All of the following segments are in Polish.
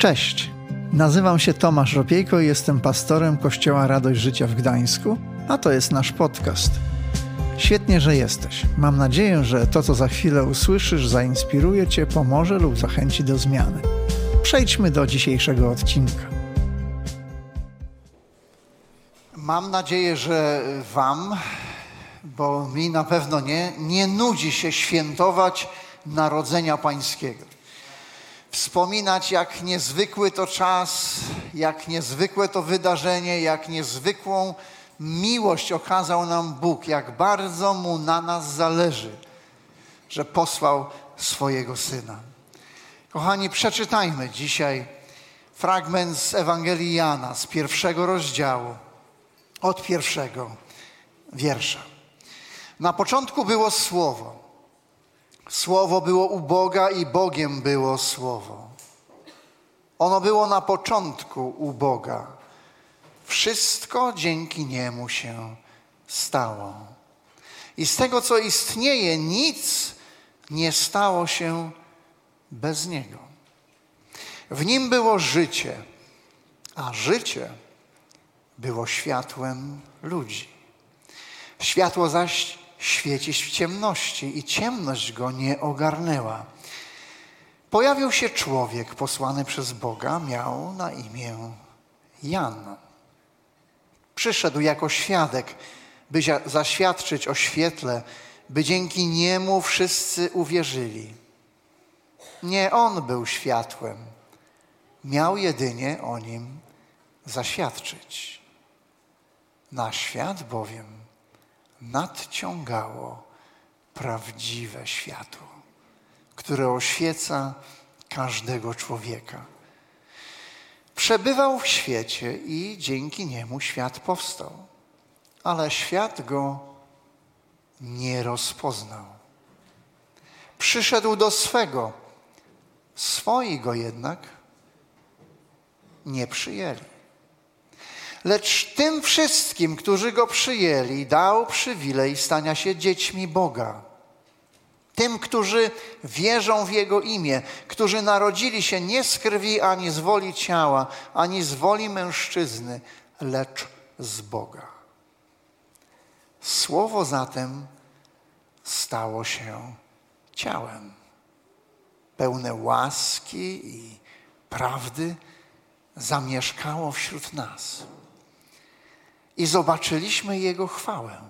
Cześć, nazywam się Tomasz Ropiejko i jestem pastorem Kościoła Radość Życia w Gdańsku, a to jest nasz podcast. Świetnie, że jesteś. Mam nadzieję, że to, co za chwilę usłyszysz, zainspiruje Cię, pomoże lub zachęci do zmiany. Przejdźmy do dzisiejszego odcinka. Mam nadzieję, że Wam, bo mi na pewno nie, nie nudzi się świętować Narodzenia Pańskiego wspominać, jak niezwykły to czas, jak niezwykłe to wydarzenie, jak niezwykłą miłość okazał nam Bóg, jak bardzo mu na nas zależy, że posłał swojego syna. Kochani, przeczytajmy dzisiaj fragment z Ewangelii Jana, z pierwszego rozdziału, od pierwszego wiersza. Na początku było Słowo Słowo było u Boga i Bogiem było Słowo. Ono było na początku u Boga. Wszystko dzięki Niemu się stało. I z tego, co istnieje, nic nie stało się bez Niego. W Nim było życie, a życie było światłem ludzi. Światło zaś świeci w ciemności i ciemność go nie ogarnęła. Pojawił się człowiek posłany przez Boga, miał na imię Jan. Przyszedł jako świadek, by zaświadczyć o świetle, by dzięki niemu wszyscy uwierzyli. Nie on był światłem, miał jedynie o nim zaświadczyć. Na świat bowiem nadciągało prawdziwe światło, które oświeca każdego człowieka. Przebywał w świecie i dzięki niemu świat powstał, ale świat go nie rozpoznał. Przyszedł do swego, swoi go jednak nie przyjęli. Lecz tym wszystkim, którzy go przyjęli, dał przywilej stania się dziećmi Boga. Tym, którzy wierzą w Jego imię, którzy narodzili się nie z krwi ani z woli ciała, ani z woli mężczyzny, lecz z Boga. Słowo zatem stało się ciałem, pełne łaski i prawdy, zamieszkało wśród nas i zobaczyliśmy Jego chwałę.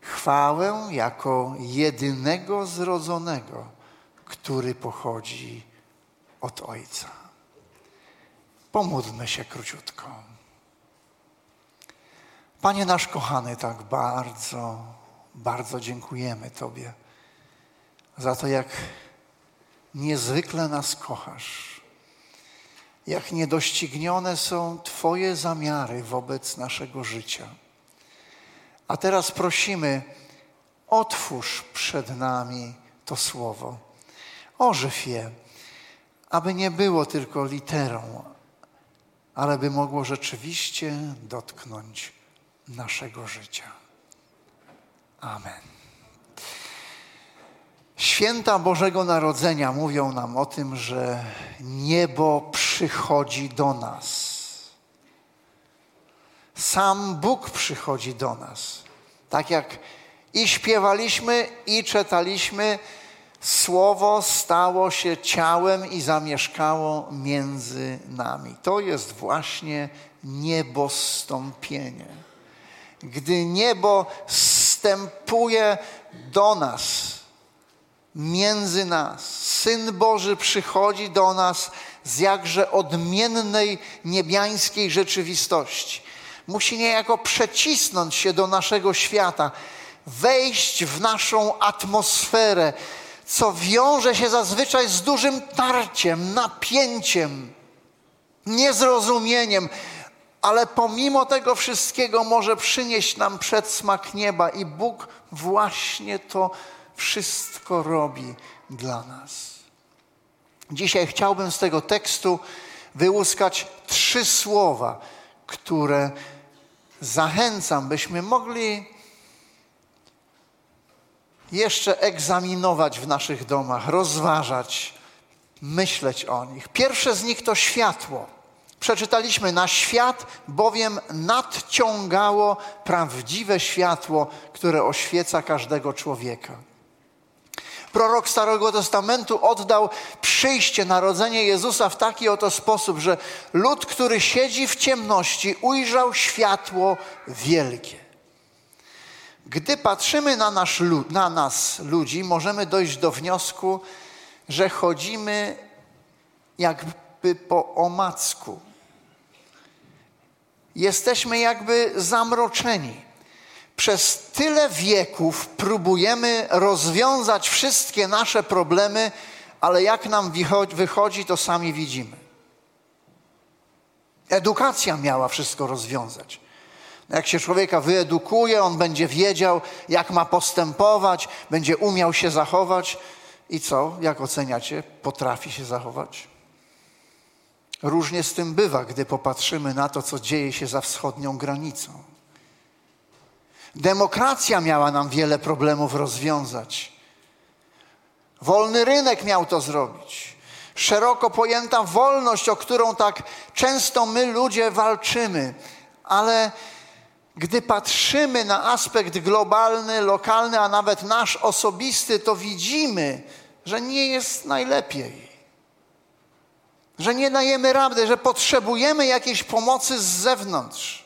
Chwałę jako jedynego zrodzonego, który pochodzi od Ojca. Pomódlmy się króciutko. Panie nasz kochany, tak bardzo, bardzo dziękujemy Tobie za to, jak niezwykle nas kochasz jak niedoścignione są Twoje zamiary wobec naszego życia. A teraz prosimy, otwórz przed nami to słowo. Ożyw je, aby nie było tylko literą, ale by mogło rzeczywiście dotknąć naszego życia. Amen. Święta Bożego Narodzenia mówią nam o tym, że niebo przychodzi do nas. Sam Bóg przychodzi do nas. Tak jak i śpiewaliśmy, i czytaliśmy, Słowo stało się ciałem i zamieszkało między nami. To jest właśnie niebostąpienie. Gdy niebo wstępuje do nas, między nas. Syn Boży przychodzi do nas z jakże odmiennej niebiańskiej rzeczywistości. Musi niejako przecisnąć się do naszego świata, wejść w naszą atmosferę, co wiąże się zazwyczaj z dużym tarciem, napięciem, niezrozumieniem, ale pomimo tego wszystkiego może przynieść nam przedsmak nieba i Bóg właśnie to wszystko robi dla nas. Dzisiaj chciałbym z tego tekstu wyłuskać trzy słowa, które zachęcam, byśmy mogli jeszcze egzaminować w naszych domach, rozważać myśleć o nich. Pierwsze z nich to światło. Przeczytaliśmy, na świat bowiem nadciągało prawdziwe światło, które oświeca każdego człowieka. Prorok Starego Testamentu oddał przyjście, narodzenie Jezusa w taki oto sposób, że lud, który siedzi w ciemności, ujrzał światło wielkie. Gdy patrzymy na, nasz, na nas, ludzi, możemy dojść do wniosku, że chodzimy jakby po omacku. Jesteśmy jakby zamroczeni. Przez tyle wieków próbujemy rozwiązać wszystkie nasze problemy, ale jak nam wychodzi, to sami widzimy. Edukacja miała wszystko rozwiązać. Jak się człowieka wyedukuje, on będzie wiedział, jak ma postępować, będzie umiał się zachować. I co? Jak oceniacie? Potrafi się zachować? Różnie z tym bywa, gdy popatrzymy na to, co dzieje się za wschodnią granicą. Demokracja miała nam wiele problemów rozwiązać. Wolny rynek miał to zrobić. Szeroko pojęta wolność, o którą tak często my ludzie walczymy, ale gdy patrzymy na aspekt globalny, lokalny, a nawet nasz osobisty, to widzimy, że nie jest najlepiej. Że nie dajemy rady, że potrzebujemy jakiejś pomocy z zewnątrz.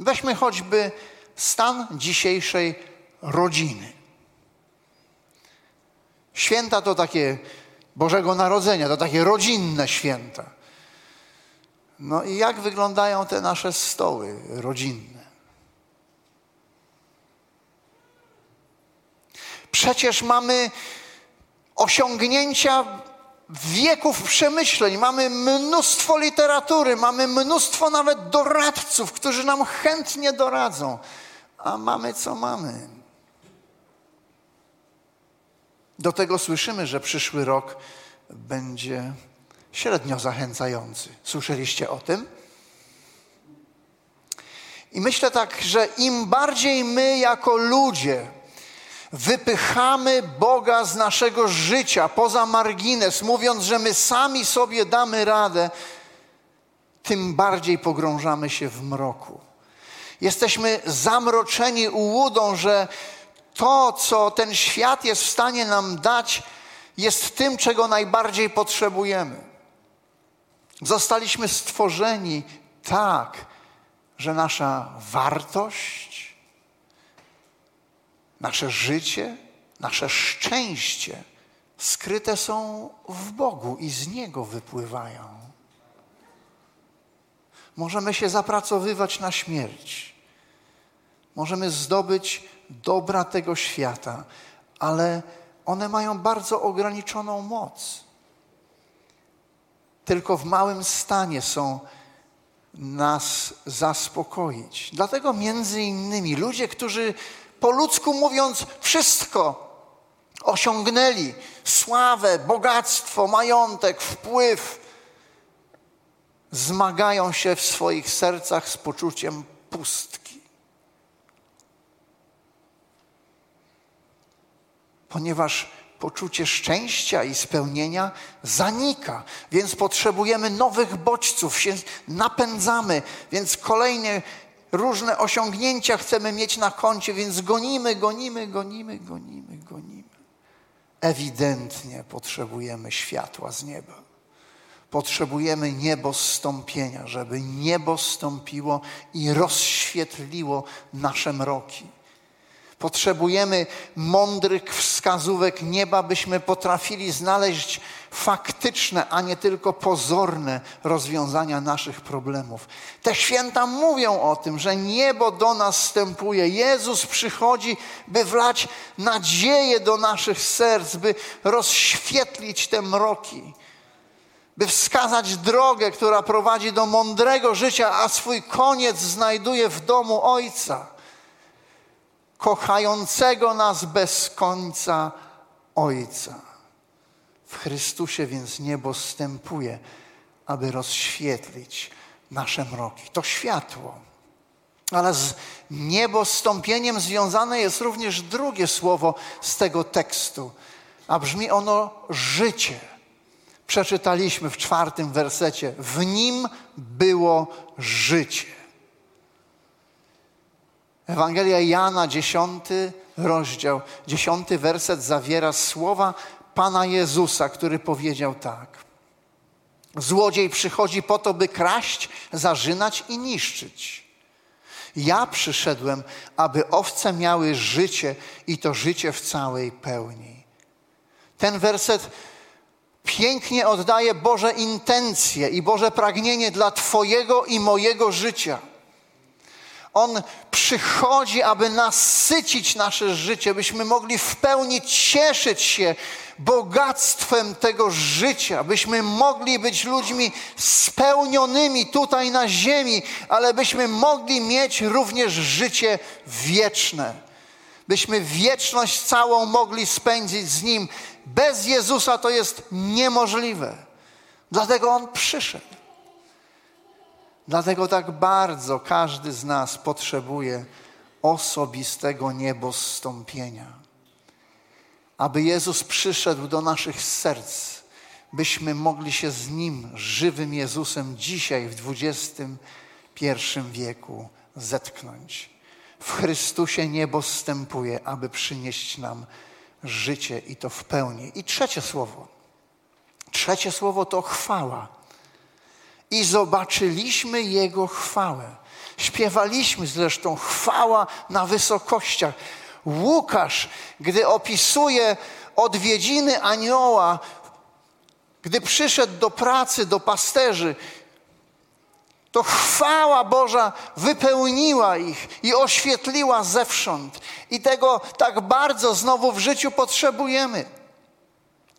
Weźmy choćby stan dzisiejszej rodziny. Święta to takie Bożego Narodzenia, to takie rodzinne święta. No i jak wyglądają te nasze stoły rodzinne? Przecież mamy osiągnięcia wieków przemyśleń, mamy mnóstwo literatury, mamy mnóstwo nawet doradców, którzy nam chętnie doradzą, a mamy co mamy. Do tego słyszymy, że przyszły rok będzie średnio zachęcający. Słyszeliście o tym? I myślę tak, że im bardziej my jako ludzie wypychamy Boga z naszego życia poza margines, mówiąc, że my sami sobie damy radę, tym bardziej pogrążamy się w mroku. Jesteśmy zamroczeni ułudą, że to, co ten świat jest w stanie nam dać, jest tym, czego najbardziej potrzebujemy. Zostaliśmy stworzeni tak, że nasza wartość, nasze życie, nasze szczęście skryte są w Bogu i z Niego wypływają. Możemy się zapracowywać na śmierć. Możemy zdobyć dobra tego świata, ale one mają bardzo ograniczoną moc tylko w małym stanie są nas zaspokoić. Dlatego między innymi ludzie, którzy po ludzku mówiąc wszystko osiągnęli, sławę, bogactwo, majątek, wpływ, zmagają się w swoich sercach z poczuciem pustki. Ponieważ poczucie szczęścia i spełnienia zanika, więc potrzebujemy nowych bodźców, się napędzamy, więc kolejne różne osiągnięcia chcemy mieć na koncie, więc gonimy, gonimy, gonimy, gonimy, gonimy. Ewidentnie potrzebujemy światła z nieba. Potrzebujemy niebo zstąpienia, żeby niebo stąpiło i rozświetliło nasze mroki. Potrzebujemy mądrych wskazówek nieba, byśmy potrafili znaleźć faktyczne, a nie tylko pozorne rozwiązania naszych problemów. Te święta mówią o tym, że niebo do nas wstępuje. Jezus przychodzi, by wlać nadzieję do naszych serc, by rozświetlić te mroki by wskazać drogę, która prowadzi do mądrego życia, a swój koniec znajduje w domu Ojca kochającego nas bez końca Ojca. W Chrystusie więc niebo stępuje, aby rozświetlić nasze mroki. To światło. Ale z niebostąpieniem związane jest również drugie słowo z tego tekstu, a brzmi ono życie. Przeczytaliśmy w czwartym wersecie: W nim było życie. Ewangelia Jana, dziesiąty rozdział, dziesiąty werset zawiera słowa Pana Jezusa, który powiedział tak. Złodziej przychodzi po to, by kraść, zarzynać i niszczyć. Ja przyszedłem, aby owce miały życie i to życie w całej pełni. Ten werset pięknie oddaje Boże intencje i Boże pragnienie dla Twojego i mojego życia. On przychodzi, aby nasycić nasze życie, byśmy mogli w pełni cieszyć się bogactwem tego życia, byśmy mogli być ludźmi spełnionymi tutaj na ziemi, ale byśmy mogli mieć również życie wieczne. Byśmy wieczność całą mogli spędzić z Nim. Bez Jezusa to jest niemożliwe. Dlatego On przyszedł. Dlatego tak bardzo każdy z nas potrzebuje osobistego niebostąpienia. Aby Jezus przyszedł do naszych serc, byśmy mogli się z Nim, żywym Jezusem, dzisiaj w XXI wieku zetknąć. W Chrystusie niebo stępuje, aby przynieść nam życie i to w pełni. I trzecie słowo. Trzecie słowo to chwała i zobaczyliśmy Jego chwałę. Śpiewaliśmy zresztą chwała na wysokościach. Łukasz, gdy opisuje odwiedziny anioła, gdy przyszedł do pracy, do pasterzy, to chwała Boża wypełniła ich i oświetliła zewsząd. I tego tak bardzo znowu w życiu potrzebujemy.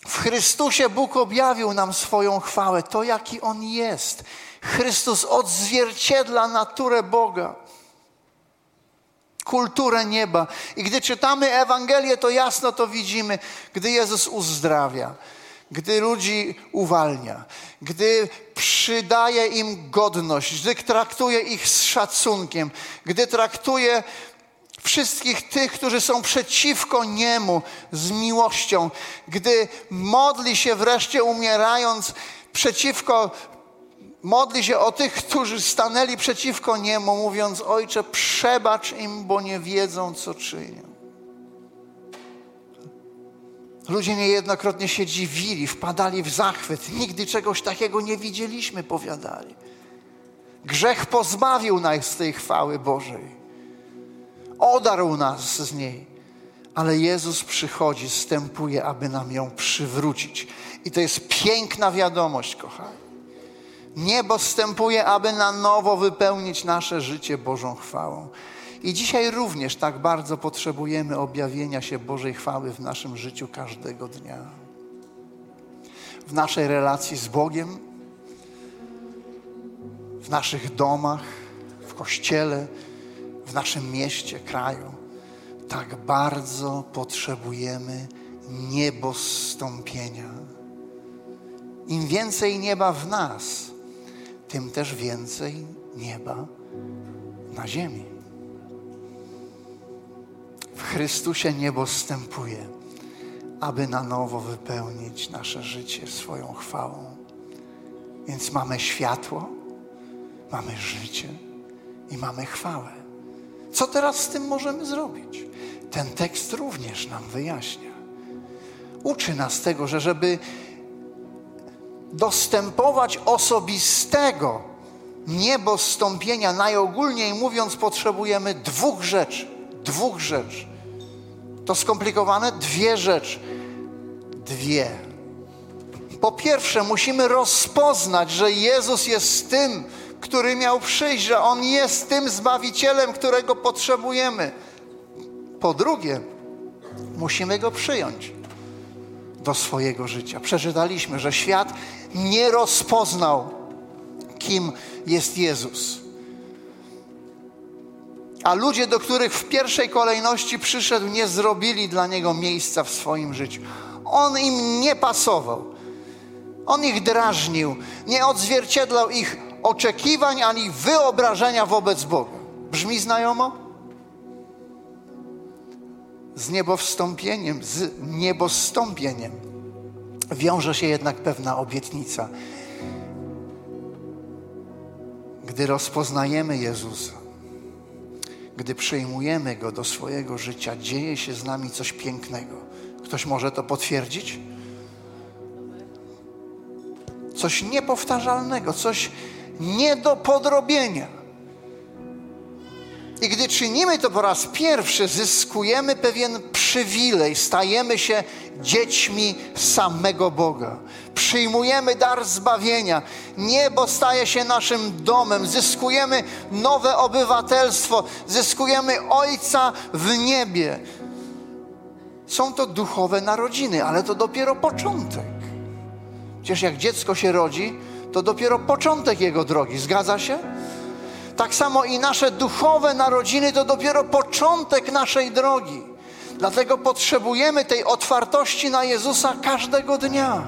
W Chrystusie Bóg objawił nam swoją chwałę, to jaki On jest. Chrystus odzwierciedla naturę Boga, kulturę nieba. I gdy czytamy Ewangelię, to jasno to widzimy, gdy Jezus uzdrawia, gdy ludzi uwalnia, gdy przydaje im godność, gdy traktuje ich z szacunkiem, gdy traktuje wszystkich tych, którzy są przeciwko Niemu z miłością, gdy modli się wreszcie umierając przeciwko, modli się o tych, którzy stanęli przeciwko Niemu, mówiąc: Ojcze, przebacz im, bo nie wiedzą, co czynią. Ludzie niejednokrotnie się dziwili, wpadali w zachwyt. Nigdy czegoś takiego nie widzieliśmy, powiadali. Grzech pozbawił nas tej chwały Bożej odarł nas z niej. Ale Jezus przychodzi, stępuje, aby nam ją przywrócić. I to jest piękna wiadomość, kochani. Niebo stępuje, aby na nowo wypełnić nasze życie Bożą chwałą. I dzisiaj również tak bardzo potrzebujemy objawienia się Bożej chwały w naszym życiu każdego dnia. W naszej relacji z Bogiem, w naszych domach, w kościele, w naszym mieście, kraju. Tak bardzo potrzebujemy niebostąpienia. Im więcej nieba w nas, tym też więcej nieba na ziemi. W Chrystusie niebo stępuje, aby na nowo wypełnić nasze życie swoją chwałą. Więc mamy światło, mamy życie i mamy chwałę. Co teraz z tym możemy zrobić? Ten tekst również nam wyjaśnia. Uczy nas tego, że żeby dostępować osobistego niebostąpienia, najogólniej mówiąc, potrzebujemy dwóch rzeczy. Dwóch rzeczy. To skomplikowane? Dwie rzeczy. Dwie. Po pierwsze, musimy rozpoznać, że Jezus jest tym, który miał przyjść, że On jest tym Zbawicielem, którego potrzebujemy. Po drugie, musimy Go przyjąć do swojego życia. Przeczytaliśmy, że świat nie rozpoznał, kim jest Jezus. A ludzie, do których w pierwszej kolejności przyszedł, nie zrobili dla Niego miejsca w swoim życiu. On im nie pasował. On ich drażnił, nie odzwierciedlał ich oczekiwań ani wyobrażenia wobec Boga. Brzmi znajomo? z niebowstąpieniem, z niebostąpieniem wiąże się jednak pewna obietnica. Gdy rozpoznajemy Jezusa, gdy przyjmujemy Go do swojego życia, dzieje się z nami coś pięknego. Ktoś może to potwierdzić? Coś niepowtarzalnego, coś nie do podrobienia. I gdy czynimy to po raz pierwszy, zyskujemy pewien przywilej, stajemy się dziećmi samego Boga. Przyjmujemy dar zbawienia. Niebo staje się naszym domem. Zyskujemy nowe obywatelstwo. Zyskujemy Ojca w niebie. Są to duchowe narodziny, ale to dopiero początek. Przecież jak dziecko się rodzi, to dopiero początek jego drogi. Zgadza się? Tak samo i nasze duchowe narodziny to dopiero początek naszej drogi. Dlatego potrzebujemy tej otwartości na Jezusa każdego dnia.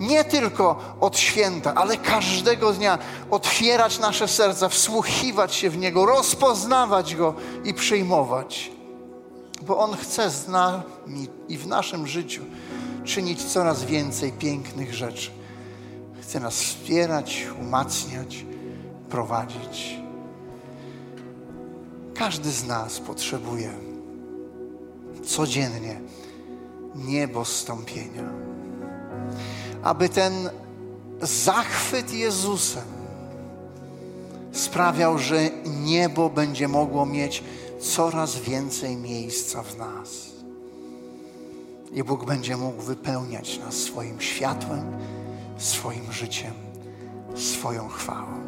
Nie tylko od święta, ale każdego dnia otwierać nasze serca, wsłuchiwać się w Niego, rozpoznawać Go i przyjmować. Bo On chce z nami i w naszym życiu czynić coraz więcej pięknych rzeczy. Chce nas wspierać, umacniać prowadzić. Każdy z nas potrzebuje codziennie niebo stąpienia, aby ten zachwyt Jezusem sprawiał, że niebo będzie mogło mieć coraz więcej miejsca w nas. I Bóg będzie mógł wypełniać nas swoim światłem, swoim życiem, swoją chwałą.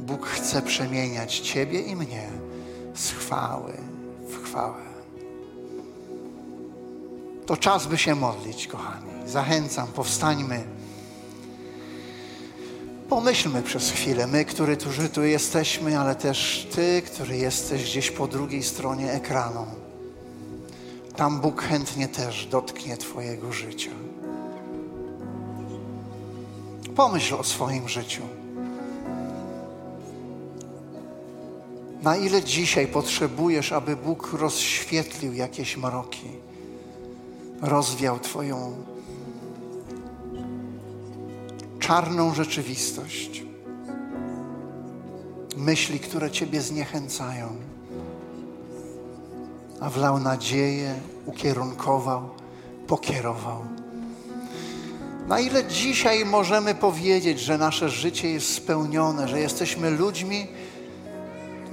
Bóg chce przemieniać Ciebie i mnie z chwały w chwałę. To czas, by się modlić, kochani. Zachęcam, powstańmy. Pomyślmy przez chwilę, my, którzy tu jesteśmy, ale też Ty, który jesteś gdzieś po drugiej stronie ekranu. Tam Bóg chętnie też dotknie Twojego życia. Pomyśl o swoim życiu. Na ile dzisiaj potrzebujesz, aby Bóg rozświetlił jakieś mroki, rozwiał Twoją czarną rzeczywistość, myśli, które Ciebie zniechęcają, a wlał nadzieję, ukierunkował, pokierował. Na ile dzisiaj możemy powiedzieć, że nasze życie jest spełnione, że jesteśmy ludźmi,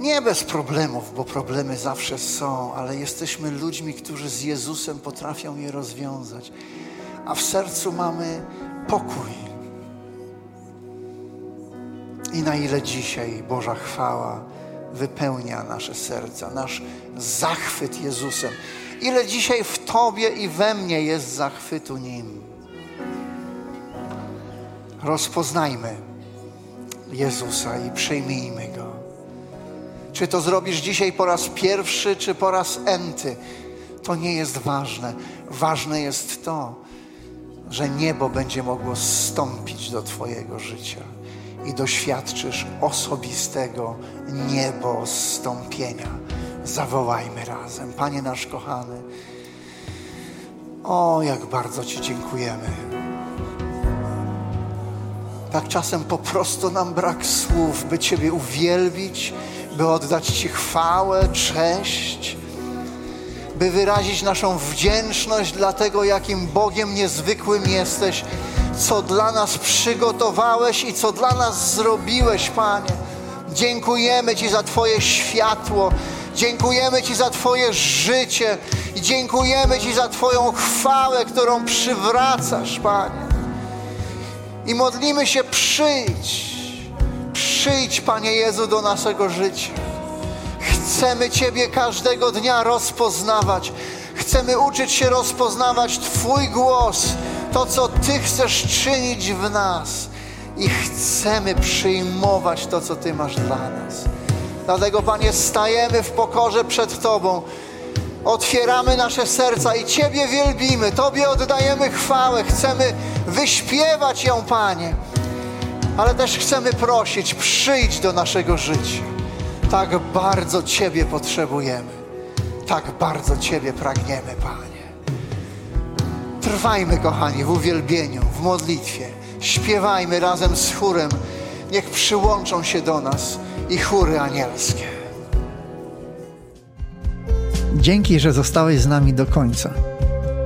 nie bez problemów, bo problemy zawsze są, ale jesteśmy ludźmi, którzy z Jezusem potrafią je rozwiązać. A w sercu mamy pokój. I na ile dzisiaj Boża chwała wypełnia nasze serca, nasz zachwyt Jezusem. Ile dzisiaj w Tobie i we mnie jest zachwytu Nim. Rozpoznajmy Jezusa i przyjmijmy Go. Czy to zrobisz dzisiaj po raz pierwszy, czy po raz enty, to nie jest ważne. Ważne jest to, że niebo będzie mogło zstąpić do Twojego życia i doświadczysz osobistego niebo zstąpienia. Zawołajmy razem. Panie nasz kochany, o, jak bardzo Ci dziękujemy. Tak czasem po prostu nam brak słów, by Ciebie uwielbić, by oddać Ci chwałę, cześć, by wyrazić naszą wdzięczność dla tego, jakim Bogiem niezwykłym jesteś, co dla nas przygotowałeś i co dla nas zrobiłeś, Panie. Dziękujemy Ci za Twoje światło, dziękujemy Ci za Twoje życie i dziękujemy Ci za Twoją chwałę, którą przywracasz, Panie. I modlimy się, przyjdź Przyjdź, Panie Jezu, do naszego życia. Chcemy Ciebie każdego dnia rozpoznawać. Chcemy uczyć się rozpoznawać Twój głos, to, co Ty chcesz czynić w nas. I chcemy przyjmować to, co Ty masz dla nas. Dlatego, Panie, stajemy w pokorze przed Tobą. Otwieramy nasze serca i Ciebie wielbimy. Tobie oddajemy chwałę. Chcemy wyśpiewać ją, Panie ale też chcemy prosić, przyjdź do naszego życia. Tak bardzo Ciebie potrzebujemy. Tak bardzo Ciebie pragniemy, Panie. Trwajmy, kochani, w uwielbieniu, w modlitwie. Śpiewajmy razem z chórem. Niech przyłączą się do nas i chóry anielskie. Dzięki, że zostałeś z nami do końca.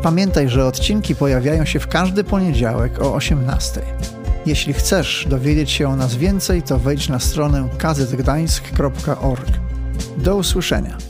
Pamiętaj, że odcinki pojawiają się w każdy poniedziałek o 18. Jeśli chcesz dowiedzieć się o nas więcej, to wejdź na stronę kazetgdańsk.org. Do usłyszenia.